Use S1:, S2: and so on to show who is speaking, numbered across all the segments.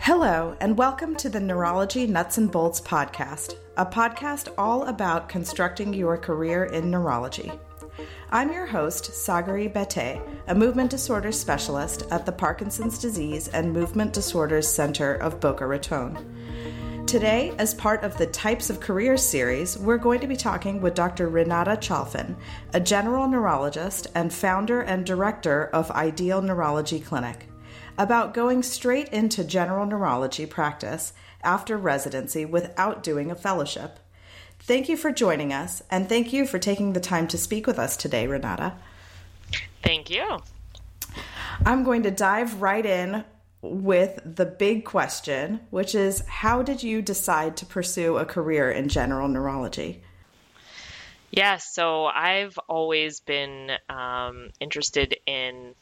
S1: Hello, and welcome to the Neurology Nuts and Bolts podcast, a podcast all about constructing your career in neurology. I'm your host, Sagari Betté, a movement disorders specialist at the Parkinson's Disease and Movement Disorders Center of Boca Raton. Today, as part of the Types of Careers series, we're going to be talking with Dr. Renata Chalfin, a general neurologist and founder and director of Ideal Neurology Clinic, about going straight into general neurology practice after residency without doing a fellowship. Thank you for joining us, and thank you for taking the time to speak with us today, Renata.
S2: Thank you.
S1: I'm going to dive right in with the big question, which is how did you decide to pursue a career in general neurology?
S2: Yeah, so I've always been um, interested in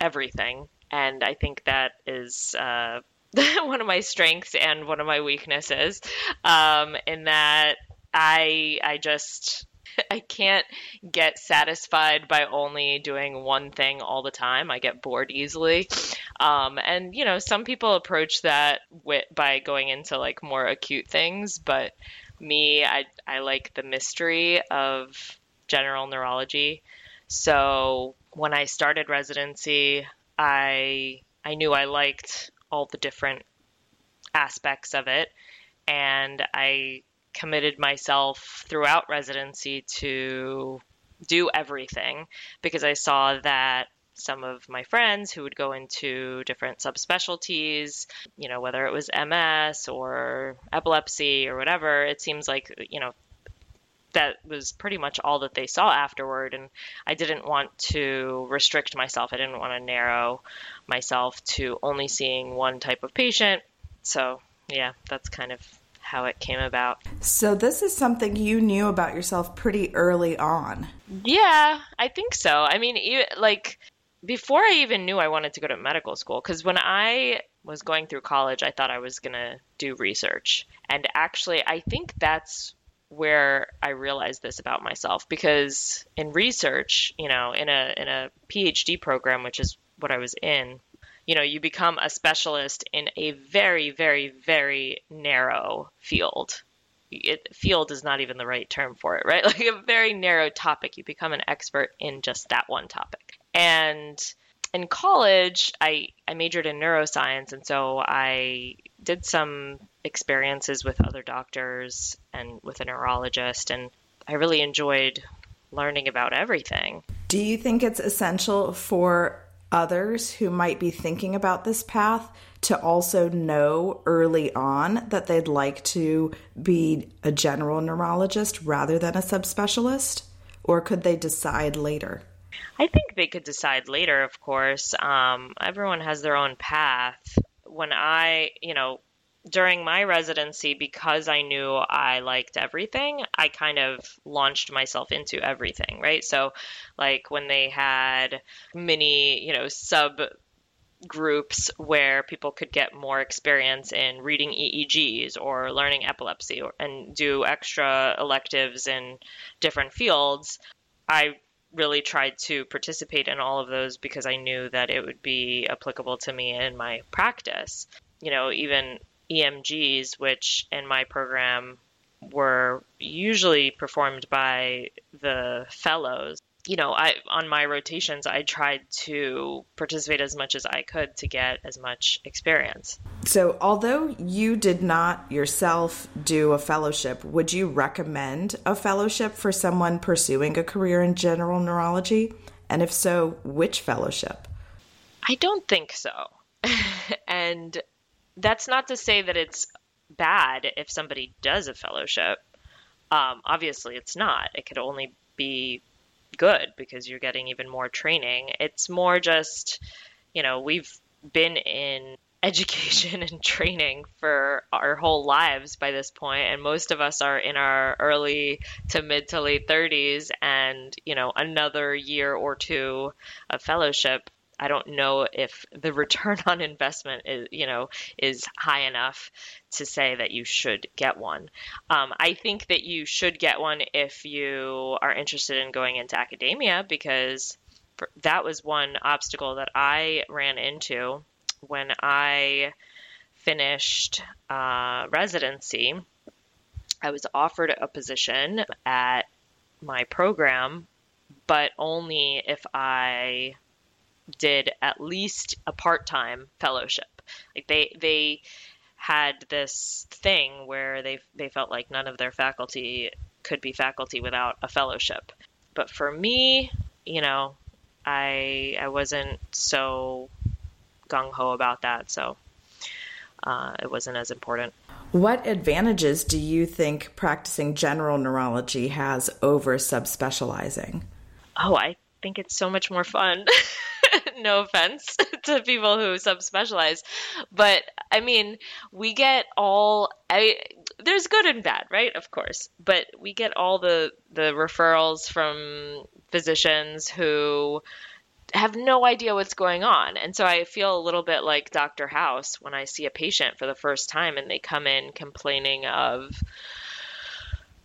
S2: everything, and I think that is uh, one of my strengths and one of my weaknesses. Um, in that I I just I can't get satisfied by only doing one thing all the time. I get bored easily. Um, and, you know, some people approach that with, by going into like more acute things, but me, I, I like the mystery of general neurology. So when I started residency, I, I knew I liked all the different aspects of it. And I committed myself throughout residency to do everything because I saw that some of my friends who would go into different subspecialties, you know, whether it was MS or epilepsy or whatever, it seems like, you know, that was pretty much all that they saw afterward. And I didn't want to restrict myself. I didn't want to narrow myself to only seeing one type of patient. So, yeah, that's kind of how it came about.
S1: So, this is something you knew about yourself pretty early on.
S2: Yeah, I think so. I mean, like before I even knew I wanted to go to medical school, because when I was going through college, I thought I was going to do research. And actually, I think that's where I realized this about myself because in research, you know, in a in a PhD program, which is what I was in, you know, you become a specialist in a very, very, very narrow field. It, field is not even the right term for it, right? Like a very narrow topic. You become an expert in just that one topic. And in college, I, I majored in neuroscience, and so I did some experiences with other doctors and with a neurologist, and I really enjoyed learning about everything.
S1: Do you think it's essential for others who might be thinking about this path to also know early on that they'd like to be a general neurologist rather than a subspecialist? Or could they decide later?
S2: I think they could decide later, of course. Um, everyone has their own path. When I, you know, during my residency, because I knew I liked everything, I kind of launched myself into everything, right? So, like when they had mini, you know, sub groups where people could get more experience in reading EEGs or learning epilepsy or, and do extra electives in different fields, I really tried to participate in all of those because I knew that it would be applicable to me in my practice. You know, even EMGs, which in my program were usually performed by the fellows. You know, I on my rotations I tried to participate as much as I could to get as much experience.
S1: So, although you did not yourself do a fellowship, would you recommend a fellowship for someone pursuing a career in general neurology? And if so, which fellowship?
S2: I don't think so. and that's not to say that it's bad if somebody does a fellowship. Um, obviously, it's not. It could only be good because you're getting even more training. It's more just, you know, we've been in education and training for our whole lives by this point and most of us are in our early to mid to late 30s and you know another year or two of fellowship I don't know if the return on investment is, you know, is high enough to say that you should get one. Um, I think that you should get one if you are interested in going into academia because that was one obstacle that I ran into when I finished uh, residency. I was offered a position at my program, but only if I did at least a part-time fellowship. Like they they had this thing where they they felt like none of their faculty could be faculty without a fellowship. But for me, you know, I I wasn't so gung ho about that, so uh, it wasn't as important.
S1: What advantages do you think practicing general neurology has over subspecializing?
S2: Oh, I think it's so much more fun. no offense to people who subspecialize, but I mean, we get all I there's good and bad, right? Of course, but we get all the the referrals from physicians who have no idea what's going on. And so I feel a little bit like Dr. House when I see a patient for the first time and they come in complaining of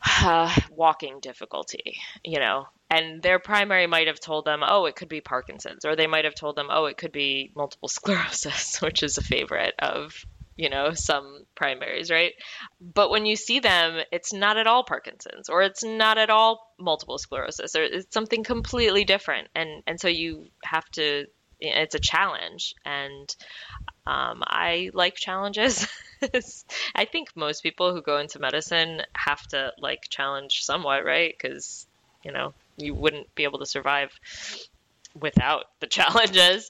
S2: uh, walking difficulty, you know, and their primary might have told them, oh, it could be Parkinson's, or they might have told them, oh, it could be multiple sclerosis, which is a favorite of you know, some primaries, right? But when you see them, it's not at all Parkinson's or it's not at all multiple sclerosis or it's something completely different. And, and so you have to, it's a challenge. And um, I like challenges. I think most people who go into medicine have to like challenge somewhat, right? Because, you know, you wouldn't be able to survive without the challenges.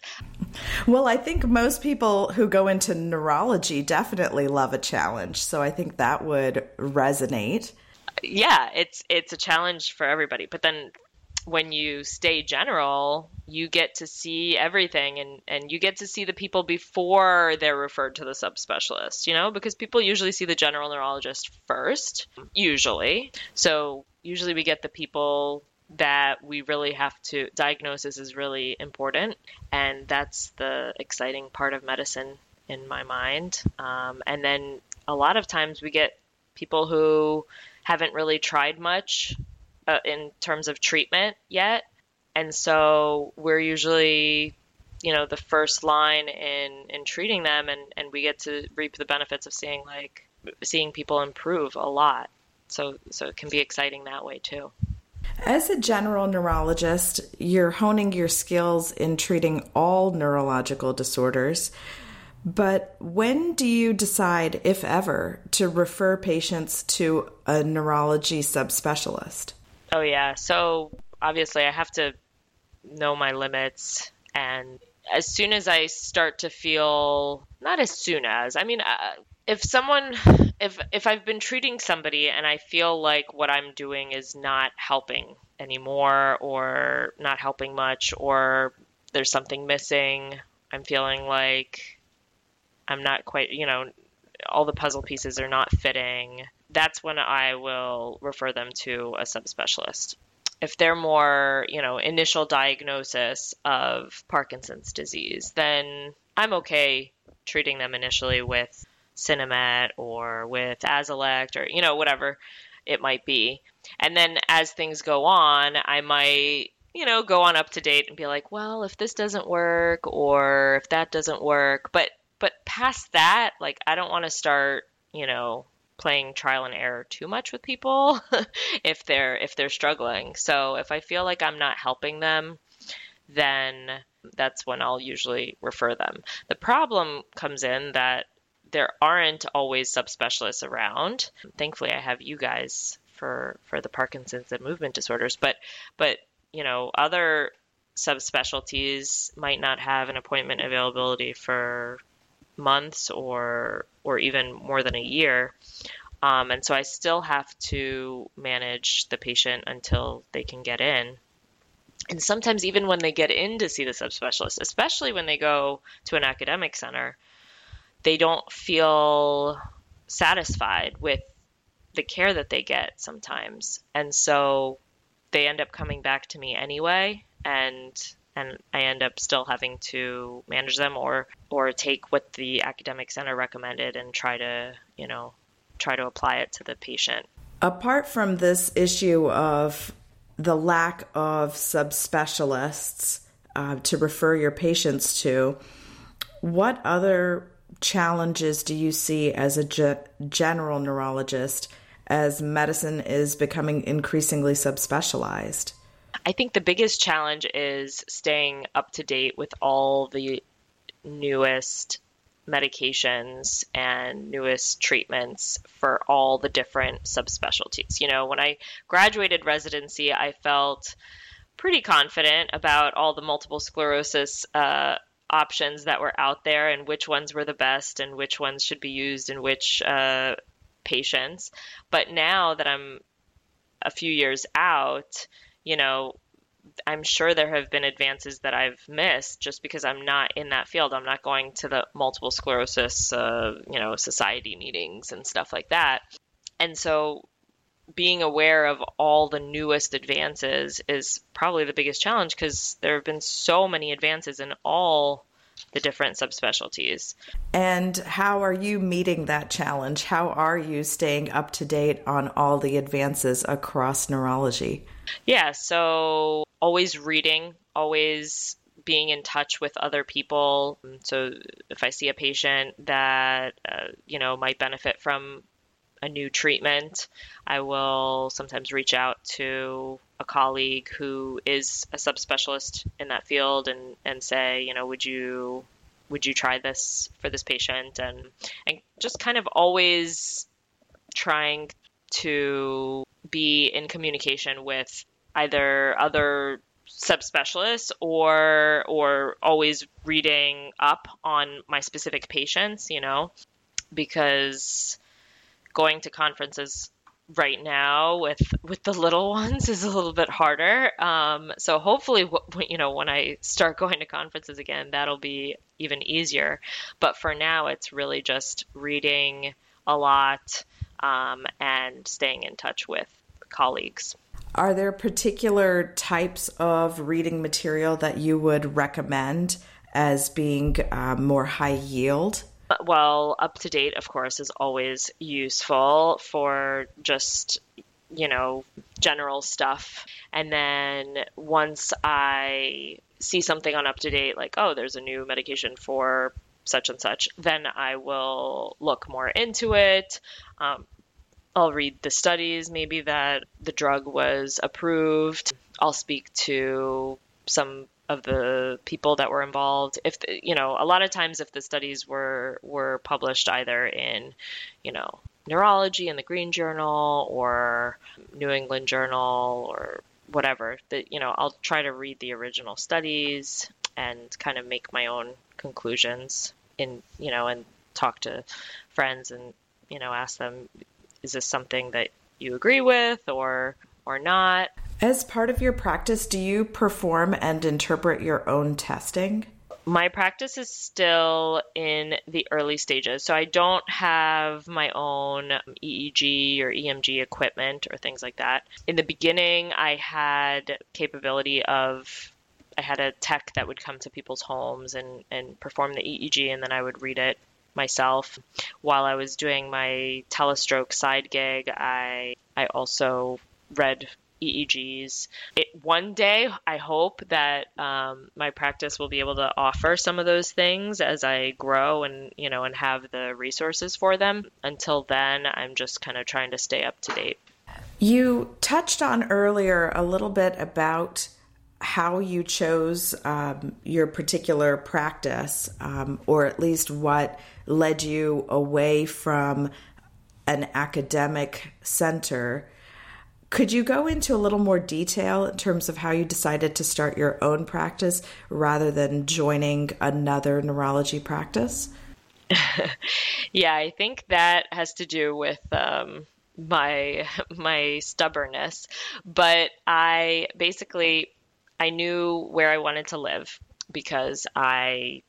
S1: Well, I think most people who go into neurology definitely love a challenge. So I think that would resonate.
S2: Yeah, it's it's a challenge for everybody. But then when you stay general, you get to see everything and, and you get to see the people before they're referred to the subspecialist, you know, because people usually see the general neurologist first, usually. So usually we get the people that we really have to diagnosis is really important and that's the exciting part of medicine in my mind. Um, and then a lot of times we get people who haven't really tried much uh, in terms of treatment yet. And so we're usually you know the first line in in treating them and and we get to reap the benefits of seeing like seeing people improve a lot. So so it can be exciting that way too
S1: as a general neurologist, you're honing your skills in treating all neurological disorders. But when do you decide, if ever, to refer patients to a neurology subspecialist?
S2: Oh, yeah. So obviously, I have to know my limits. And as soon as I start to feel, not as soon as, I mean, uh, if someone if if I've been treating somebody and I feel like what I'm doing is not helping anymore or not helping much or there's something missing, I'm feeling like I'm not quite, you know, all the puzzle pieces are not fitting. That's when I will refer them to a subspecialist. If they're more, you know, initial diagnosis of Parkinson's disease, then I'm okay treating them initially with Sinemet or with Azilect or, you know, whatever it might be. And then as things go on, I might, you know, go on up to date and be like, well, if this doesn't work or if that doesn't work, but but past that, like I don't want to start, you know, playing trial and error too much with people if they're if they're struggling. So if I feel like I'm not helping them, then that's when I'll usually refer them. The problem comes in that there aren't always subspecialists around. Thankfully, I have you guys for for the Parkinson's and movement disorders, but but you know other subspecialties might not have an appointment availability for months or or even more than a year. Um, and so I still have to manage the patient until they can get in. And sometimes even when they get in to see the subspecialist, especially when they go to an academic center, they don't feel satisfied with the care that they get sometimes. And so they end up coming back to me anyway and and I end up still having to manage them or or take what the academic center recommended and try to you know try to apply it to the patient.
S1: Apart from this issue of the lack of subspecialists uh, to refer your patients to, what other challenges do you see as a ge- general neurologist as medicine is becoming increasingly subspecialized?
S2: I think the biggest challenge is staying up to date with all the newest medications and newest treatments for all the different subspecialties. You know, when I graduated residency, I felt pretty confident about all the multiple sclerosis uh, options that were out there and which ones were the best and which ones should be used in which uh, patients. But now that I'm a few years out, you know, I'm sure there have been advances that I've missed just because I'm not in that field. I'm not going to the multiple sclerosis, uh, you know, society meetings and stuff like that. And so being aware of all the newest advances is probably the biggest challenge because there have been so many advances in all the different subspecialties.
S1: And how are you meeting that challenge? How are you staying up to date on all the advances across neurology?
S2: Yeah, so always reading, always being in touch with other people. So if I see a patient that uh, you know might benefit from a new treatment, I will sometimes reach out to a colleague who is a subspecialist in that field and, and say, you know, would you would you try this for this patient? And and just kind of always trying to be in communication with either other subspecialists or or always reading up on my specific patients, you know, because going to conferences right now with with the little ones is a little bit harder. Um, so hopefully, you know, when I start going to conferences again, that'll be even easier. But for now, it's really just reading a lot um, and staying in touch with colleagues.
S1: Are there particular types of reading material that you would recommend as being um, more high yield?
S2: Well, up to date, of course, is always useful for just, you know, general stuff. And then once I see something on up to date, like, oh, there's a new medication for such and such, then I will look more into it. Um, I'll read the studies, maybe that the drug was approved. I'll speak to some of the people that were involved. If you know a lot of times if the studies were were published either in you know neurology in the green journal or new england journal or whatever that you know i'll try to read the original studies and kind of make my own conclusions in you know and talk to friends and you know ask them is this something that you agree with or or not
S1: as part of your practice, do you perform and interpret your own testing?
S2: My practice is still in the early stages. So I don't have my own EEG or EMG equipment or things like that. In the beginning, I had capability of I had a tech that would come to people's homes and, and perform the EEG, and then I would read it myself. While I was doing my telestroke side gig, I I also read EEGs. It, one day, I hope that um, my practice will be able to offer some of those things as I grow and you know and have the resources for them. Until then, I'm just kind of trying to stay up to date.
S1: You touched on earlier a little bit about how you chose um, your particular practice, um, or at least what led you away from an academic center could you go into a little more detail in terms of how you decided to start your own practice rather than joining another neurology practice?
S2: yeah, I think that has to do with um, my my stubbornness. But I basically I knew where I wanted to live because I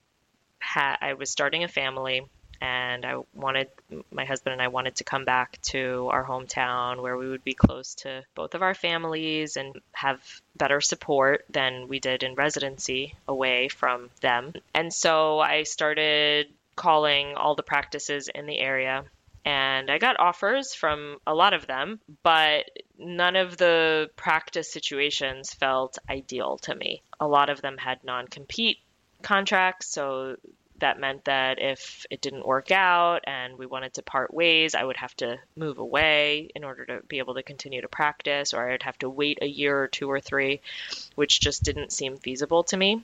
S2: had I was starting a family and I wanted my husband and I wanted to come back to our hometown where we would be close to both of our families and have better support than we did in residency away from them. And so I started calling all the practices in the area and I got offers from a lot of them, but none of the practice situations felt ideal to me. A lot of them had non compete contracts, so that meant that if it didn't work out and we wanted to part ways, I would have to move away in order to be able to continue to practice, or I'd have to wait a year or two or three, which just didn't seem feasible to me.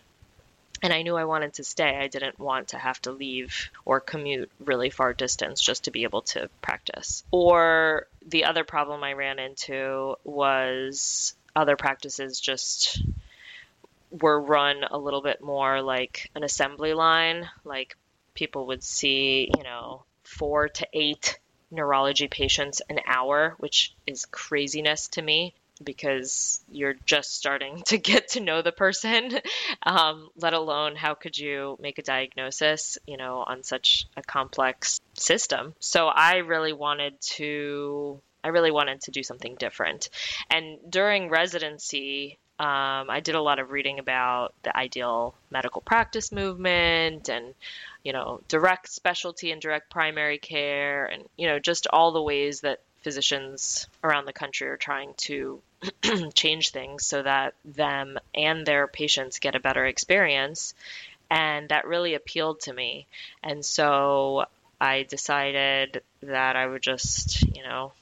S2: And I knew I wanted to stay. I didn't want to have to leave or commute really far distance just to be able to practice. Or the other problem I ran into was other practices just were run a little bit more like an assembly line. Like people would see, you know, four to eight neurology patients an hour, which is craziness to me because you're just starting to get to know the person, um, let alone how could you make a diagnosis, you know, on such a complex system. So I really wanted to. I really wanted to do something different. And during residency, um, I did a lot of reading about the ideal medical practice movement and, you know, direct specialty and direct primary care and, you know, just all the ways that physicians around the country are trying to change things so that them and their patients get a better experience. And that really appealed to me. And so I decided that I would just, you know,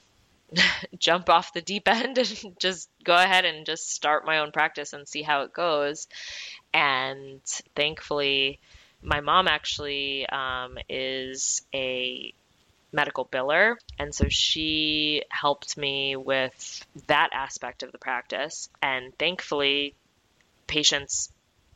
S2: jump off the deep end and just go ahead and just start my own practice and see how it goes. And thankfully, my mom actually um, is a medical biller. And so she helped me with that aspect of the practice. And thankfully, patients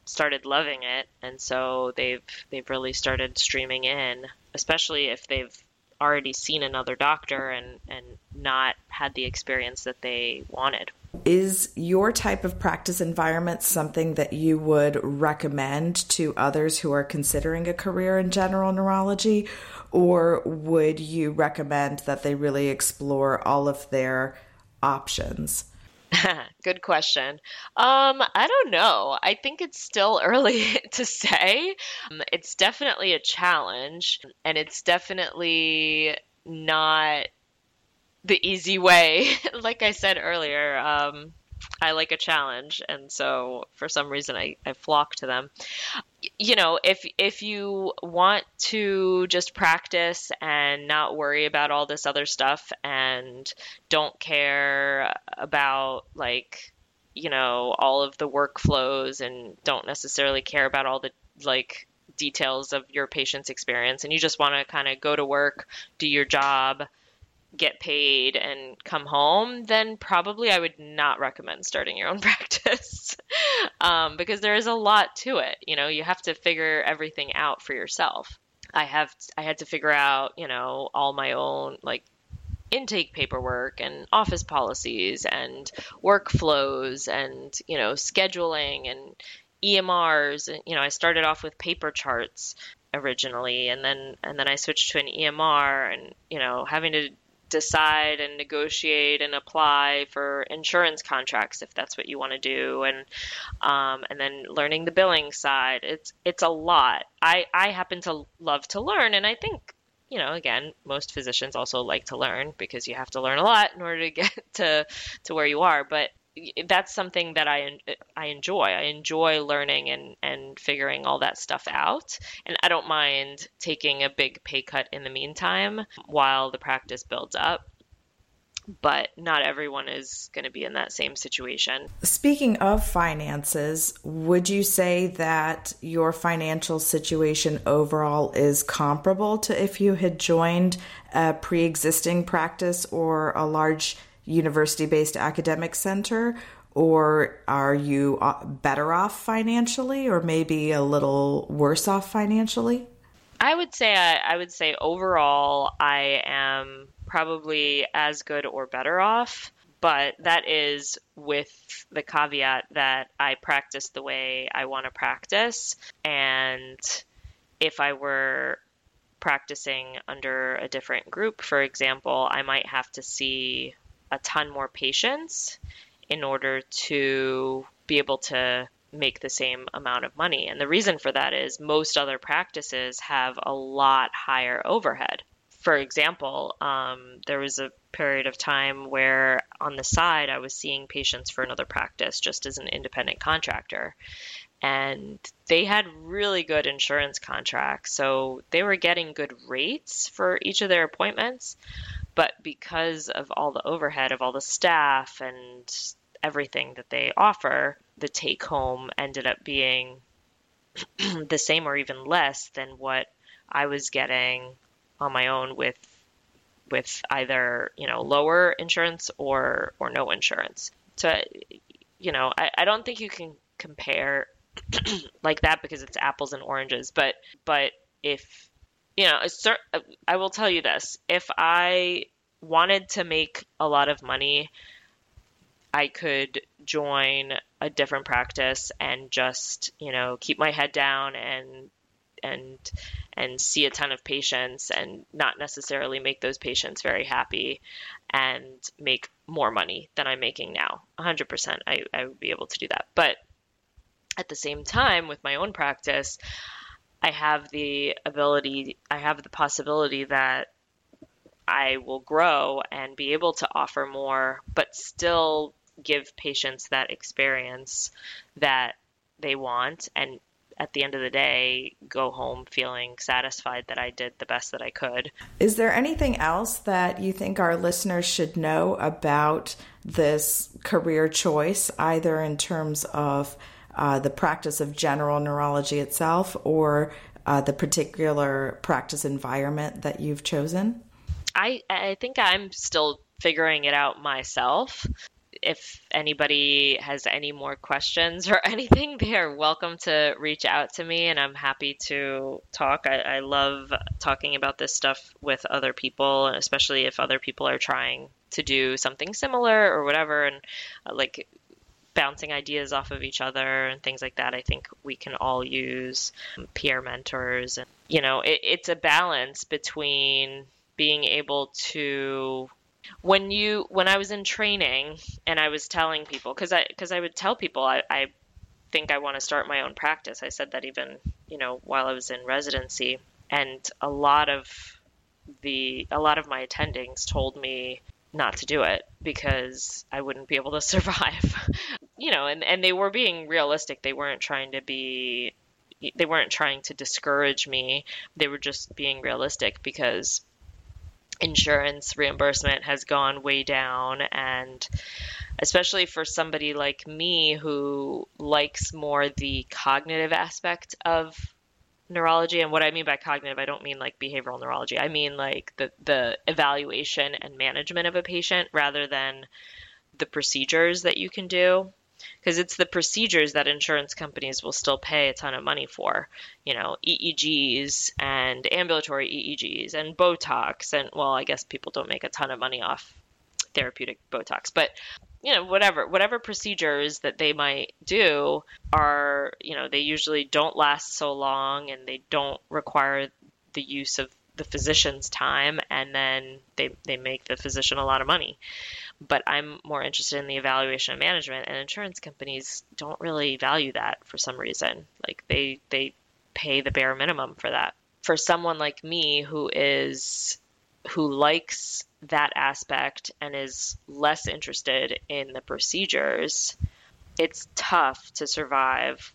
S2: started loving it and so they've they've really started streaming in especially if they've already seen another doctor and and not had the experience that they wanted.
S1: Is your type of practice environment something that you would recommend to others who are considering a career in general neurology or would you recommend that they really explore all of their options?
S2: Good question. Um, I don't know. I think it's still early to say. Um, it's definitely a challenge, and it's definitely not the easy way. like I said earlier, um, I like a challenge, and so for some reason I, I flock to them. You know, if if you want to just practice and not worry about all this other stuff and don't care about like you know all of the workflows and don't necessarily care about all the like details of your patient's experience and you just want to kind of go to work, do your job, get paid and come home, then probably I would not recommend starting your own practice um, because there is a lot to it. You know, you have to figure everything out for yourself. I have I had to figure out you know all my own like intake paperwork and office policies and workflows and you know scheduling and EMRs and you know I started off with paper charts originally and then and then I switched to an EMR and you know having to decide and negotiate and apply for insurance contracts if that's what you want to do and um, and then learning the billing side. It's it's a lot. I i happen to love to learn and i think you know again most physicians also like to learn because you have to learn a lot in order to get to to where you are. But that's something that I I enjoy. I enjoy learning and and figuring all that stuff out, and I don't mind taking a big pay cut in the meantime while the practice builds up. But not everyone is going to be in that same situation.
S1: Speaking of finances, would you say that your financial situation overall is comparable to if you had joined a pre existing practice or a large university based academic center? Or are you uh, better off financially or maybe a little worse off financially?
S2: I would say I, I would say overall I am probably as good or better off, but that is with the caveat that I practice the way I want to practice and if I were practicing under a different group, for example, I might have to see a ton more patients in order to be able to make the same amount of money. And the reason for that is most other practices have a lot higher overhead. For example, um, there was a period of time where on the side I was seeing patients for another practice just as an independent contractor. And they had really good insurance contracts. So they were getting good rates for each of their appointments. But because of all the overhead of all the staff and everything that they offer, the take home ended up being the same or even less than what I was getting on my own with with either you know lower insurance or or no insurance. So you know I, I don't think you can compare like that because it's apples and oranges. But but if you know I will tell you this: if I wanted to make a lot of money, I could join a different practice and just you know keep my head down and and and see a ton of patients and not necessarily make those patients very happy and make more money than I'm making now. 100% I, I would be able to do that. But at the same time, with my own practice, I have the ability, I have the possibility that I will grow and be able to offer more, but still give patients that experience that they want and at the end of the day go home feeling satisfied that I did the best that I could.
S1: Is there anything else that you think our listeners should know about this career choice, either in terms of uh, the practice of general neurology itself or uh, the particular practice environment that you've chosen?
S2: I, I think I'm still figuring it out myself if anybody has any more questions or anything, they are welcome to reach out to me and I'm happy to talk. I, I love talking about this stuff with other people, especially if other people are trying to do something similar or whatever. And uh, like bouncing ideas off of each other and things like that. I think we can all use peer mentors. And, you know, it, it's a balance between being able to when you when I was in training and I was telling people because I because I would tell people I, I think I want to start my own practice. I said that even you know while I was in residency, and a lot of the a lot of my attendings told me not to do it because I wouldn't be able to survive. You know, and and they were being realistic. They weren't trying to be they weren't trying to discourage me. They were just being realistic because insurance reimbursement has gone way down and especially for somebody like me who likes more the cognitive aspect of neurology and what i mean by cognitive i don't mean like behavioral neurology i mean like the the evaluation and management of a patient rather than the procedures that you can do because it's the procedures that insurance companies will still pay a ton of money for. You know, EEGs and ambulatory EEGs and Botox. And well, I guess people don't make a ton of money off therapeutic Botox, but you know, whatever, whatever procedures that they might do are, you know, they usually don't last so long and they don't require the use of the physician's time and then they, they make the physician a lot of money but I'm more interested in the evaluation and management and insurance companies don't really value that for some reason. Like they they pay the bare minimum for that. For someone like me who is who likes that aspect and is less interested in the procedures, it's tough to survive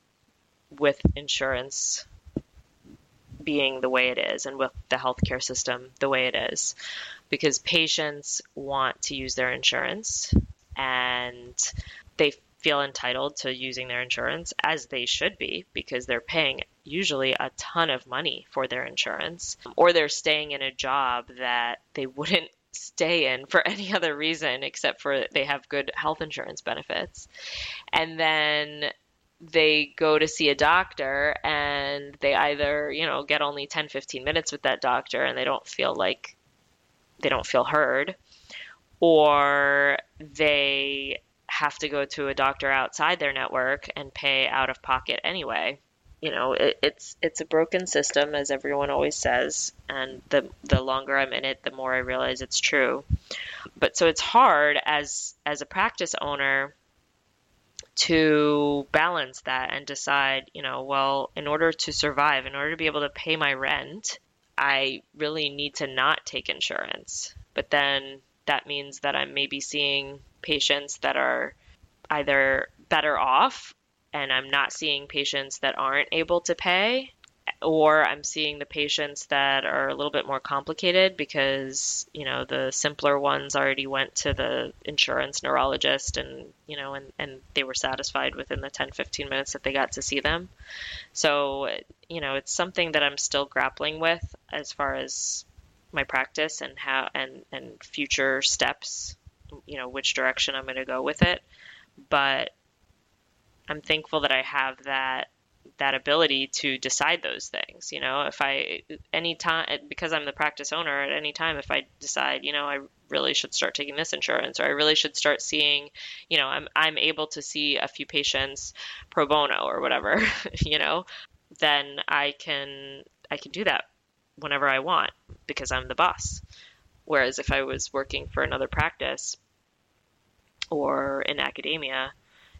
S2: with insurance being the way it is and with the healthcare system the way it is because patients want to use their insurance and they feel entitled to using their insurance as they should be because they're paying usually a ton of money for their insurance or they're staying in a job that they wouldn't stay in for any other reason except for they have good health insurance benefits. And then they go to see a doctor and they either, you know, get only 10 15 minutes with that doctor and they don't feel like they don't feel heard, or they have to go to a doctor outside their network and pay out of pocket anyway. you know, it, it's it's a broken system, as everyone always says, and the the longer I'm in it, the more I realize it's true. But so it's hard as as a practice owner to balance that and decide, you know, well, in order to survive, in order to be able to pay my rent, I really need to not take insurance. But then that means that I'm maybe seeing patients that are either better off and I'm not seeing patients that aren't able to pay, or I'm seeing the patients that are a little bit more complicated because, you know, the simpler ones already went to the insurance neurologist and, you know, and, and they were satisfied within the 10, 15 minutes that they got to see them. So, you know, it's something that I'm still grappling with as far as my practice and how and and future steps you know which direction i'm going to go with it but I'm thankful that I have that that ability to decide those things. You know, if I any time because I'm the practice owner at any time, if I decide, you know, I really should start taking this insurance, or I really should start seeing, you know, I'm I'm able to see a few patients pro bono or whatever, you know, then I can I can do that whenever I want because I'm the boss. Whereas if I was working for another practice or in academia,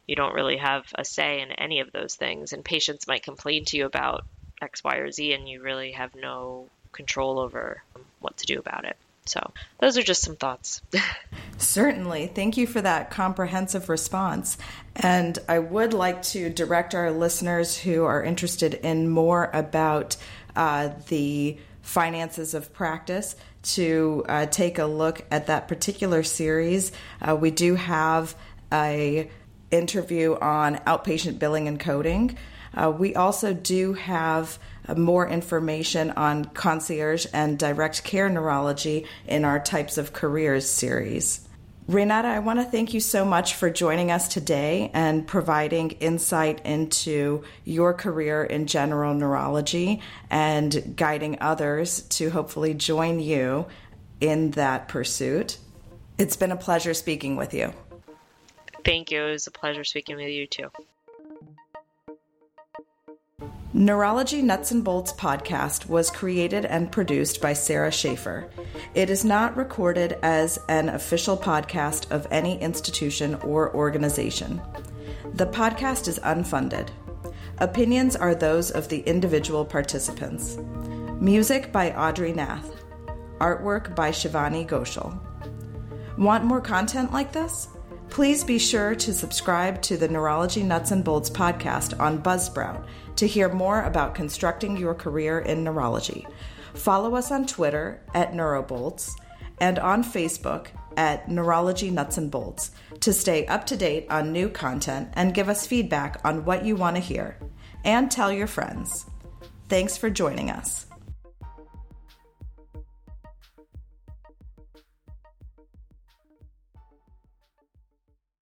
S2: you don't really have a say in any of those things. And patients might complain to you about X, Y, or Z, and you really have no control over what to do about it. So, those are just some thoughts.
S1: Certainly. Thank you for that comprehensive response. And I would like to direct our listeners who are interested in more about uh, the finances of practice to uh, take a look at that particular series. Uh, we do have a interview on outpatient billing and coding. Uh, we also do have uh, more information on concierge and direct care neurology in our Types of Careers series. Renata, I want to thank you so much for joining us today and providing insight into your career in general neurology and guiding others to hopefully join you in that pursuit. It's been a pleasure speaking with you.
S2: Thank you. It was a pleasure speaking with you too.
S1: Neurology Nuts and Bolts podcast was created and produced by Sarah Schaefer. It is not recorded as an official podcast of any institution or organization. The podcast is unfunded. Opinions are those of the individual participants. Music by Audrey Nath. Artwork by Shivani Ghoshal. Want more content like this? Please be sure to subscribe to the Neurology Nuts and Bolts podcast on Buzzsprout to hear more about constructing your career in neurology. Follow us on Twitter at Neurobolts and on Facebook at Neurology Nuts and Bolts to stay up to date on new content and give us feedback on what you want to hear. And tell your friends. Thanks for joining us.